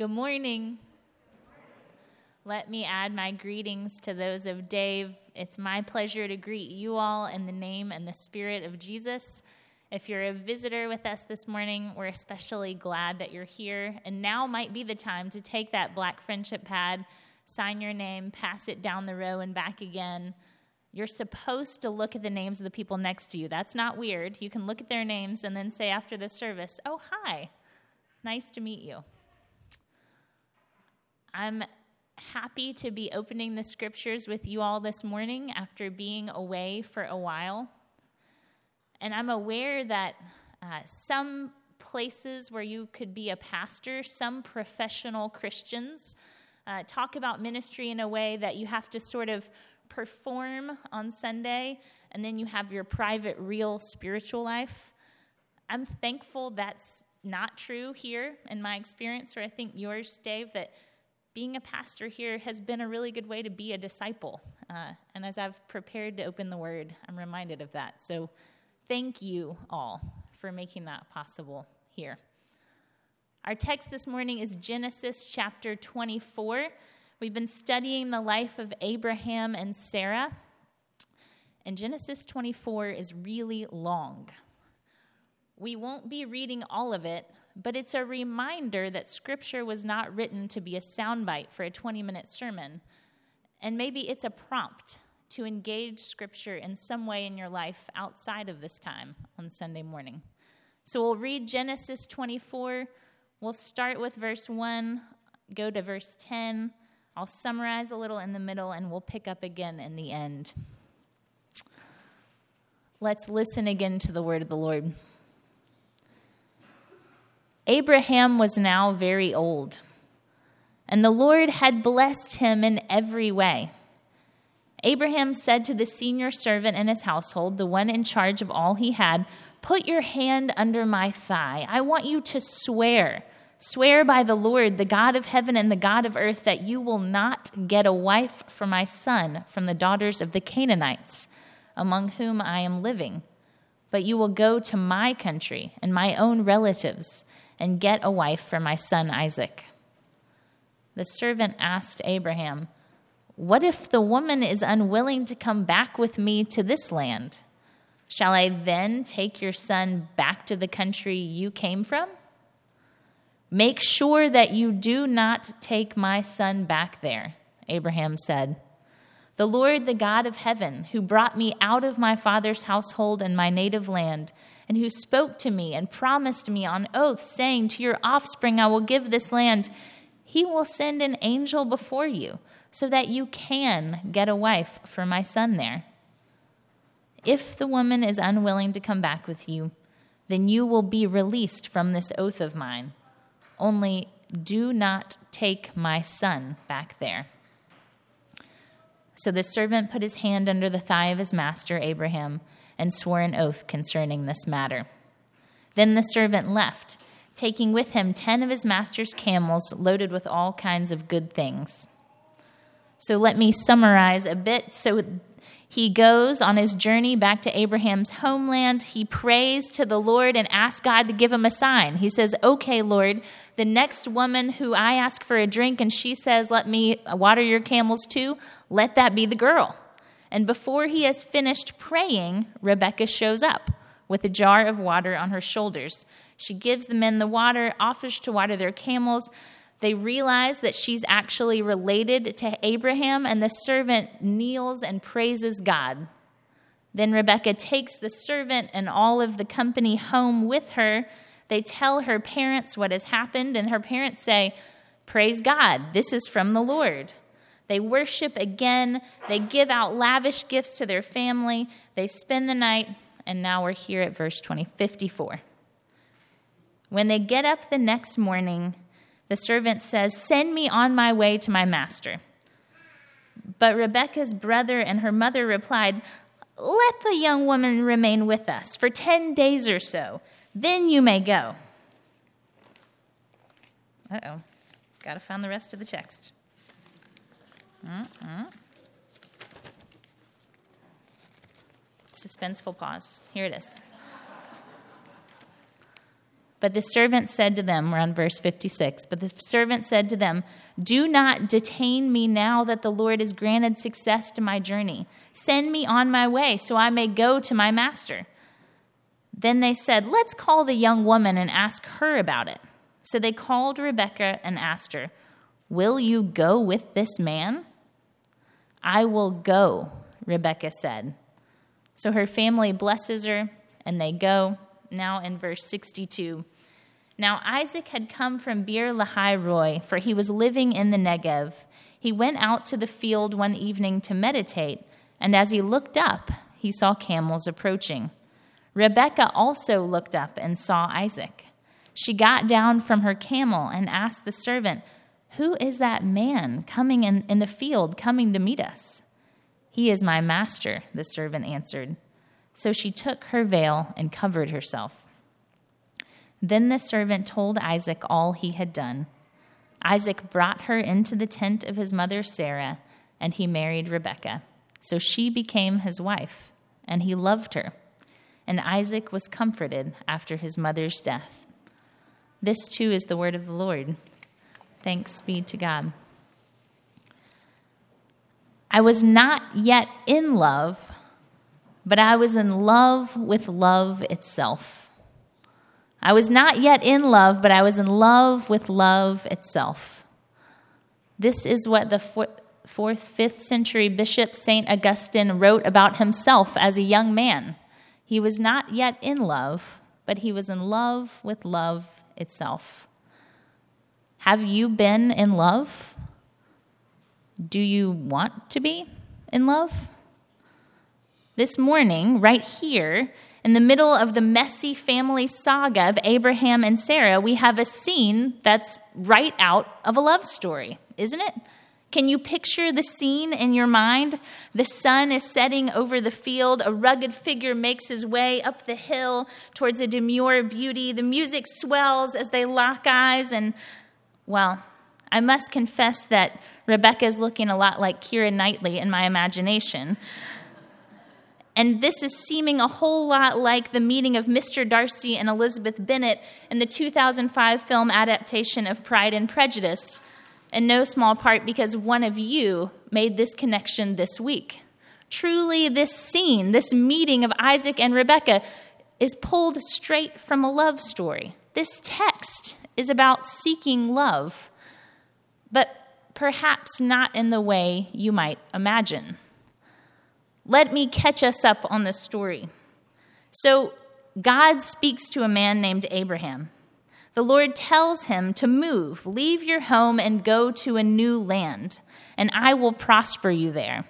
Good morning. Let me add my greetings to those of Dave. It's my pleasure to greet you all in the name and the spirit of Jesus. If you're a visitor with us this morning, we're especially glad that you're here. And now might be the time to take that black friendship pad, sign your name, pass it down the row and back again. You're supposed to look at the names of the people next to you. That's not weird. You can look at their names and then say after the service, Oh, hi, nice to meet you. I'm happy to be opening the scriptures with you all this morning after being away for a while. And I'm aware that uh, some places where you could be a pastor, some professional Christians uh, talk about ministry in a way that you have to sort of perform on Sunday and then you have your private, real spiritual life. I'm thankful that's not true here in my experience, or I think yours, Dave, that being a pastor here has been a really good way to be a disciple. Uh, and as I've prepared to open the word, I'm reminded of that. So thank you all for making that possible here. Our text this morning is Genesis chapter 24. We've been studying the life of Abraham and Sarah. And Genesis 24 is really long. We won't be reading all of it, but it's a reminder that Scripture was not written to be a soundbite for a 20 minute sermon. And maybe it's a prompt to engage Scripture in some way in your life outside of this time on Sunday morning. So we'll read Genesis 24. We'll start with verse 1, go to verse 10. I'll summarize a little in the middle, and we'll pick up again in the end. Let's listen again to the word of the Lord. Abraham was now very old, and the Lord had blessed him in every way. Abraham said to the senior servant in his household, the one in charge of all he had, Put your hand under my thigh. I want you to swear. Swear by the Lord, the God of heaven and the God of earth, that you will not get a wife for my son from the daughters of the Canaanites, among whom I am living, but you will go to my country and my own relatives and get a wife for my son Isaac. The servant asked Abraham, What if the woman is unwilling to come back with me to this land? Shall I then take your son back to the country you came from? Make sure that you do not take my son back there, Abraham said. The Lord, the God of heaven, who brought me out of my father's household and my native land, and who spoke to me and promised me on oath, saying, To your offspring I will give this land, he will send an angel before you, so that you can get a wife for my son there. If the woman is unwilling to come back with you, then you will be released from this oath of mine. Only do not take my son back there. So the servant put his hand under the thigh of his master, Abraham and swore an oath concerning this matter. Then the servant left, taking with him ten of his master's camels loaded with all kinds of good things. So let me summarize a bit. So he goes on his journey back to Abraham's homeland. He prays to the Lord and asks God to give him a sign. He says, Okay, Lord, the next woman who I ask for a drink and she says, Let me water your camels too, let that be the girl. And before he has finished praying, Rebecca shows up with a jar of water on her shoulders. She gives the men the water, offers to water their camels. They realize that she's actually related to Abraham, and the servant kneels and praises God. Then Rebecca takes the servant and all of the company home with her. They tell her parents what has happened, and her parents say, Praise God, this is from the Lord. They worship again. They give out lavish gifts to their family. They spend the night. And now we're here at verse 20, 54. When they get up the next morning, the servant says, Send me on my way to my master. But Rebekah's brother and her mother replied, Let the young woman remain with us for 10 days or so. Then you may go. Uh oh. Got to find the rest of the text. Mm-hmm. Suspenseful pause. Here it is. But the servant said to them, we're on verse 56, but the servant said to them, Do not detain me now that the Lord has granted success to my journey. Send me on my way so I may go to my master. Then they said, Let's call the young woman and ask her about it. So they called Rebekah and asked her, Will you go with this man? I will go, Rebekah said. So her family blesses her and they go now in verse 62. Now Isaac had come from Beer Lahai Roi, for he was living in the Negev. He went out to the field one evening to meditate, and as he looked up, he saw camels approaching. Rebekah also looked up and saw Isaac. She got down from her camel and asked the servant, Who is that man coming in, in the field, coming to meet us? He is my master, the servant answered. So she took her veil and covered herself. Then the servant told Isaac all he had done. Isaac brought her into the tent of his mother Sarah, and he married Rebekah. So she became his wife, and he loved her. And Isaac was comforted after his mother's death. This too is the word of the Lord. Thanks be to God. I was not yet in love but I was in love with love itself. I was not yet in love, but I was in love with love itself. This is what the fourth, fifth century bishop St. Augustine wrote about himself as a young man. He was not yet in love, but he was in love with love itself. Have you been in love? Do you want to be in love? This morning, right here, in the middle of the messy family saga of Abraham and Sarah, we have a scene that's right out of a love story, isn't it? Can you picture the scene in your mind? The sun is setting over the field. A rugged figure makes his way up the hill towards a demure beauty. The music swells as they lock eyes. And, well, I must confess that Rebecca is looking a lot like Keira Knightley in my imagination. And this is seeming a whole lot like the meeting of Mr. Darcy and Elizabeth Bennet in the 2005 film adaptation of Pride and Prejudice, in no small part because one of you made this connection this week. Truly, this scene, this meeting of Isaac and Rebecca, is pulled straight from a love story. This text is about seeking love, but perhaps not in the way you might imagine. Let me catch us up on the story. So, God speaks to a man named Abraham. The Lord tells him to move, leave your home, and go to a new land, and I will prosper you there.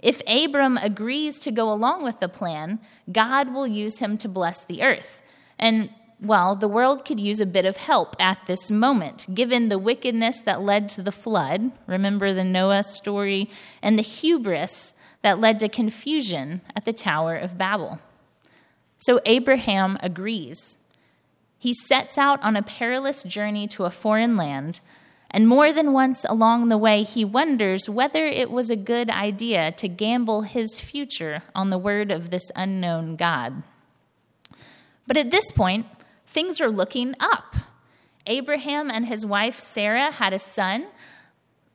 If Abram agrees to go along with the plan, God will use him to bless the earth. And, well, the world could use a bit of help at this moment, given the wickedness that led to the flood. Remember the Noah story and the hubris that led to confusion at the Tower of Babel. So Abraham agrees. He sets out on a perilous journey to a foreign land, and more than once along the way, he wonders whether it was a good idea to gamble his future on the word of this unknown God. But at this point, things are looking up. Abraham and his wife Sarah had a son,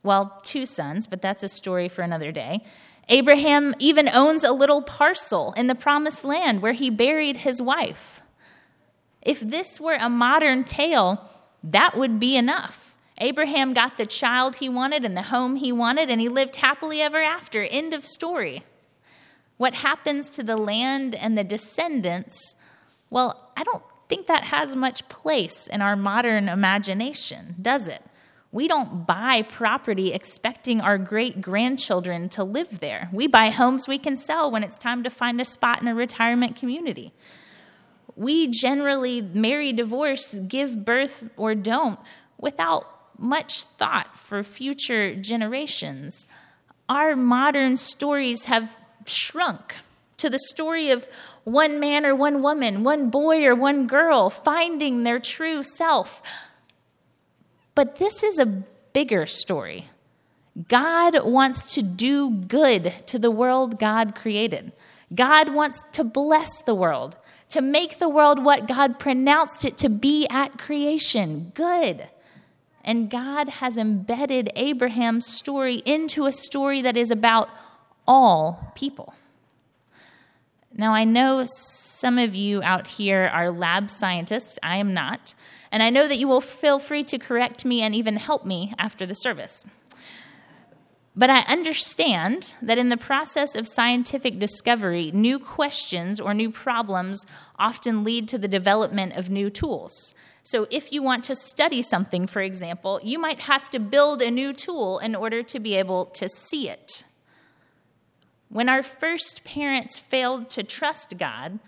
well, two sons, but that's a story for another day. Abraham even owns a little parcel in the promised land where he buried his wife. If this were a modern tale, that would be enough. Abraham got the child he wanted and the home he wanted, and he lived happily ever after. End of story. What happens to the land and the descendants? Well, I don't think that has much place in our modern imagination, does it? We don't buy property expecting our great grandchildren to live there. We buy homes we can sell when it's time to find a spot in a retirement community. We generally marry, divorce, give birth, or don't without much thought for future generations. Our modern stories have shrunk to the story of one man or one woman, one boy or one girl finding their true self but this is a bigger story. God wants to do good to the world God created. God wants to bless the world. to make the world what God pronounced it to be at creation good. And God has embedded Abraham's story into a story that is about all people. Now, I know some of you out here are lab scientists. I am not. And I know that you will feel free to correct me and even help me after the service. But I understand that in the process of scientific discovery, new questions or new problems often lead to the development of new tools. So, if you want to study something, for example, you might have to build a new tool in order to be able to see it. When our first parents failed to trust God,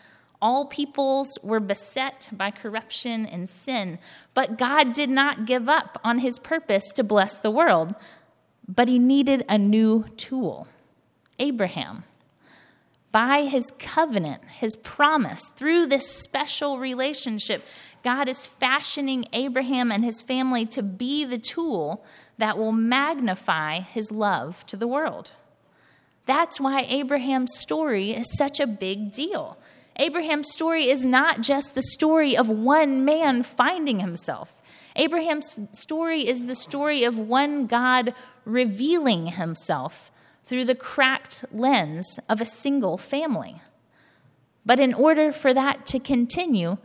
all peoples were beset by corruption and sin, but God did not give up on his purpose to bless the world. But he needed a new tool Abraham. By his covenant, his promise, through this special relationship, God is fashioning Abraham and his family to be the tool that will magnify his love to the world. That's why Abraham's story is such a big deal. Abraham's story is not just the story of one man finding himself. Abraham's story is the story of one God revealing himself through the cracked lens of a single family. But in order for that to continue,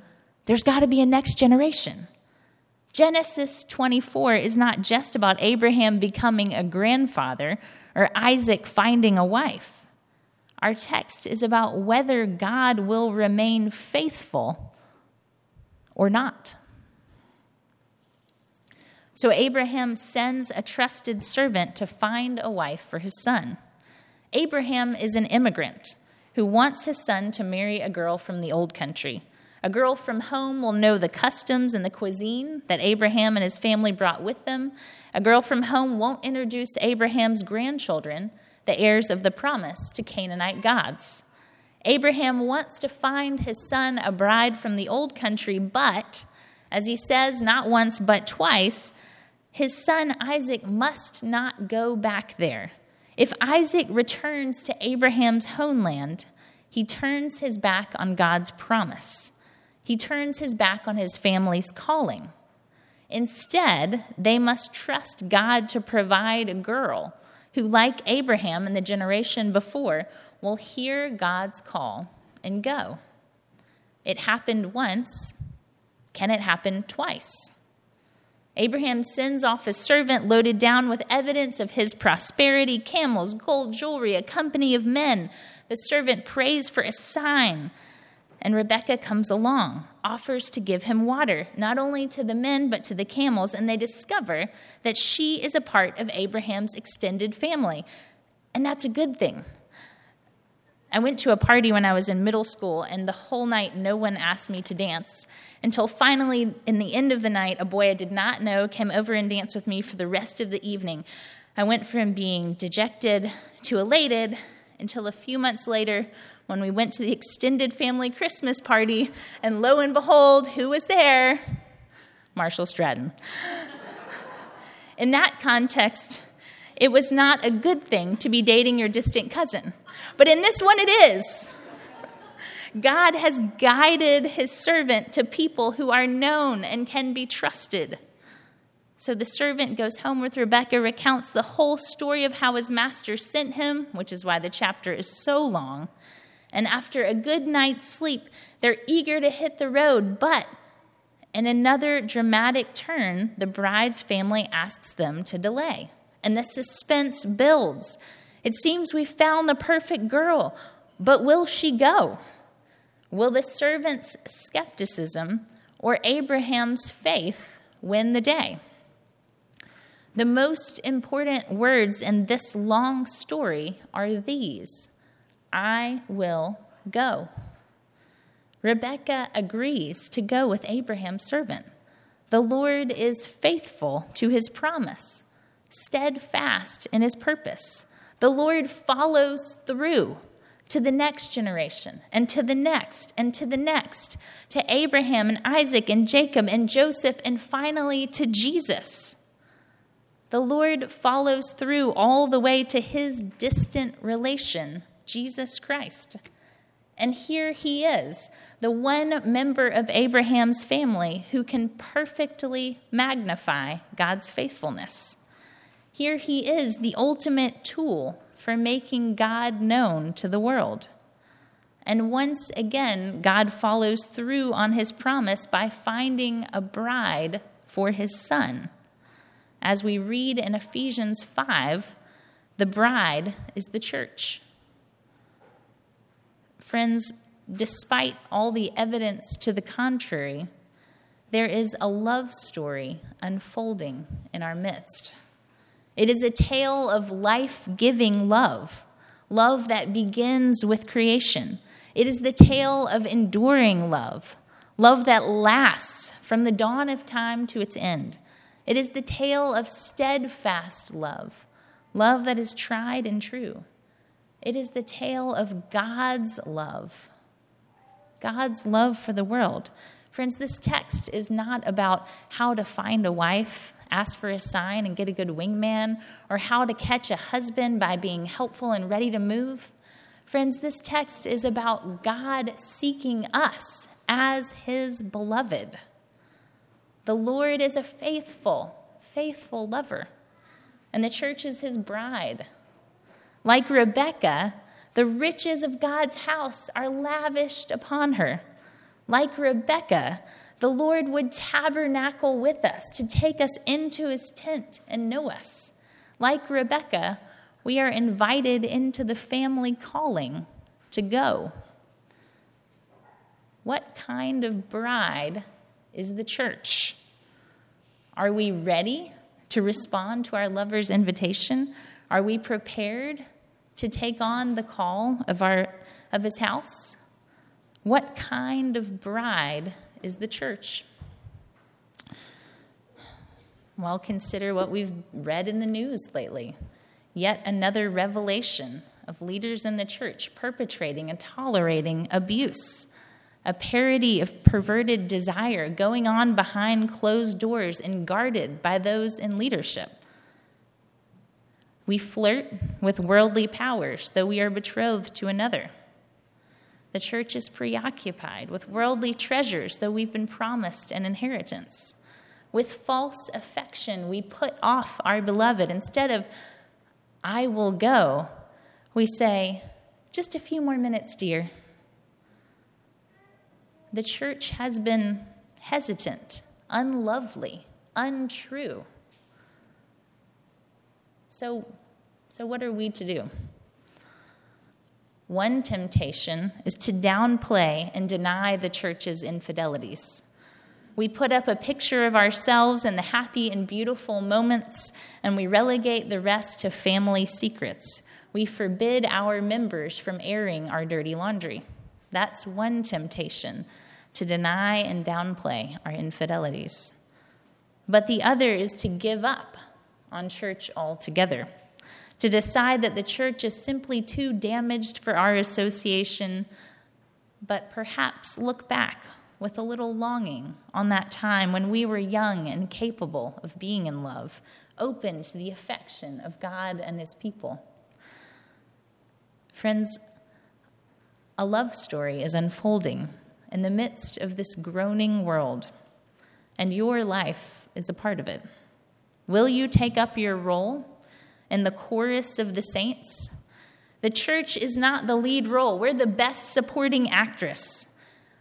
there's got to be a next generation. Genesis 24 is not just about Abraham becoming a grandfather or Isaac finding a wife. Our text is about whether God will remain faithful or not. So Abraham sends a trusted servant to find a wife for his son. Abraham is an immigrant who wants his son to marry a girl from the old country. A girl from home will know the customs and the cuisine that Abraham and his family brought with them. A girl from home won't introduce Abraham's grandchildren, the heirs of the promise, to Canaanite gods. Abraham wants to find his son a bride from the old country, but, as he says not once but twice, his son Isaac must not go back there. If Isaac returns to Abraham's homeland, he turns his back on God's promise. He turns his back on his family's calling. Instead, they must trust God to provide a girl who, like Abraham and the generation before, will hear God's call and go. It happened once. Can it happen twice? Abraham sends off his servant loaded down with evidence of his prosperity camels, gold, jewelry, a company of men. The servant prays for a sign. And Rebekah comes along, offers to give him water, not only to the men, but to the camels, and they discover that she is a part of Abraham's extended family. And that's a good thing. I went to a party when I was in middle school, and the whole night no one asked me to dance until finally, in the end of the night, a boy I did not know came over and danced with me for the rest of the evening. I went from being dejected to elated until a few months later, when we went to the extended family Christmas party, and lo and behold, who was there? Marshall Stratton. In that context, it was not a good thing to be dating your distant cousin. But in this one, it is. God has guided his servant to people who are known and can be trusted. So the servant goes home with Rebekah, recounts the whole story of how his master sent him, which is why the chapter is so long. And after a good night's sleep, they're eager to hit the road. But in another dramatic turn, the bride's family asks them to delay. And the suspense builds. It seems we found the perfect girl, but will she go? Will the servant's skepticism or Abraham's faith win the day? The most important words in this long story are these I will go. Rebekah agrees to go with Abraham's servant. The Lord is faithful to his promise, steadfast in his purpose. The Lord follows through to the next generation, and to the next, and to the next, to Abraham and Isaac and Jacob and Joseph, and finally to Jesus. The Lord follows through all the way to his distant relation, Jesus Christ. And here he is, the one member of Abraham's family who can perfectly magnify God's faithfulness. Here he is, the ultimate tool for making God known to the world. And once again, God follows through on his promise by finding a bride for his son. As we read in Ephesians 5, the bride is the church. Friends, despite all the evidence to the contrary, there is a love story unfolding in our midst. It is a tale of life giving love, love that begins with creation. It is the tale of enduring love, love that lasts from the dawn of time to its end. It is the tale of steadfast love, love that is tried and true. It is the tale of God's love, God's love for the world. Friends, this text is not about how to find a wife, ask for a sign, and get a good wingman, or how to catch a husband by being helpful and ready to move. Friends, this text is about God seeking us as his beloved. The Lord is a faithful, faithful lover, and the church is his bride. Like Rebekah, the riches of God's house are lavished upon her. Like Rebekah, the Lord would tabernacle with us to take us into his tent and know us. Like Rebekah, we are invited into the family calling to go. What kind of bride is the church? Are we ready to respond to our lover's invitation? Are we prepared to take on the call of, our, of his house? What kind of bride is the church? Well, consider what we've read in the news lately. Yet another revelation of leaders in the church perpetrating and tolerating abuse, a parody of perverted desire going on behind closed doors and guarded by those in leadership. We flirt with worldly powers, though we are betrothed to another. The church is preoccupied with worldly treasures, though we've been promised an inheritance. With false affection, we put off our beloved. Instead of, I will go, we say, just a few more minutes, dear. The church has been hesitant, unlovely, untrue. So, so what are we to do? One temptation is to downplay and deny the church's infidelities. We put up a picture of ourselves and the happy and beautiful moments, and we relegate the rest to family secrets. We forbid our members from airing our dirty laundry. That's one temptation to deny and downplay our infidelities. But the other is to give up on church altogether, to decide that the church is simply too damaged for our association, but perhaps look back with a little longing on that time when we were young and capable of being in love, open to the affection of God and His people. Friends, a love story is unfolding in the midst of this groaning world, and your life is a part of it. Will you take up your role in the chorus of the saints? The church is not the lead role, we're the best supporting actress.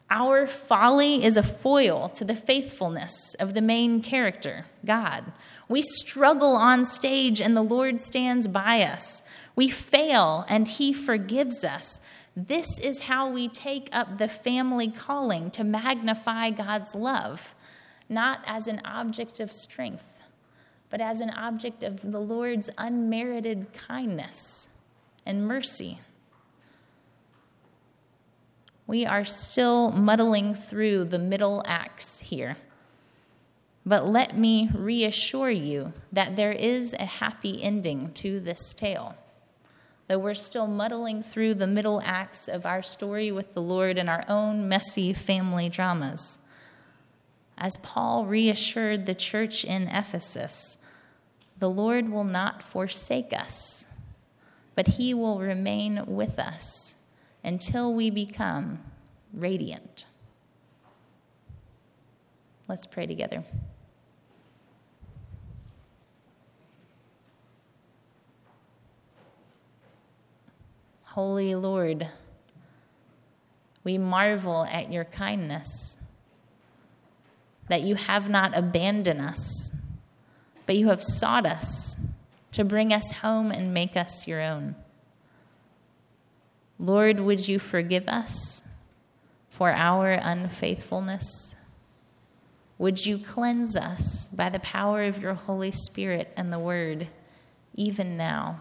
Our folly is a foil to the faithfulness of the main character, God. We struggle on stage and the Lord stands by us. We fail and He forgives us. This is how we take up the family calling to magnify God's love, not as an object of strength, but as an object of the Lord's unmerited kindness and mercy. We are still muddling through the middle acts here. But let me reassure you that there is a happy ending to this tale. Though we're still muddling through the middle acts of our story with the Lord and our own messy family dramas. As Paul reassured the church in Ephesus, the Lord will not forsake us, but he will remain with us until we become radiant. Let's pray together. Holy Lord, we marvel at your kindness, that you have not abandoned us, but you have sought us to bring us home and make us your own. Lord, would you forgive us for our unfaithfulness? Would you cleanse us by the power of your Holy Spirit and the Word, even now?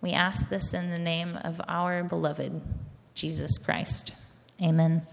We ask this in the name of our beloved Jesus Christ. Amen.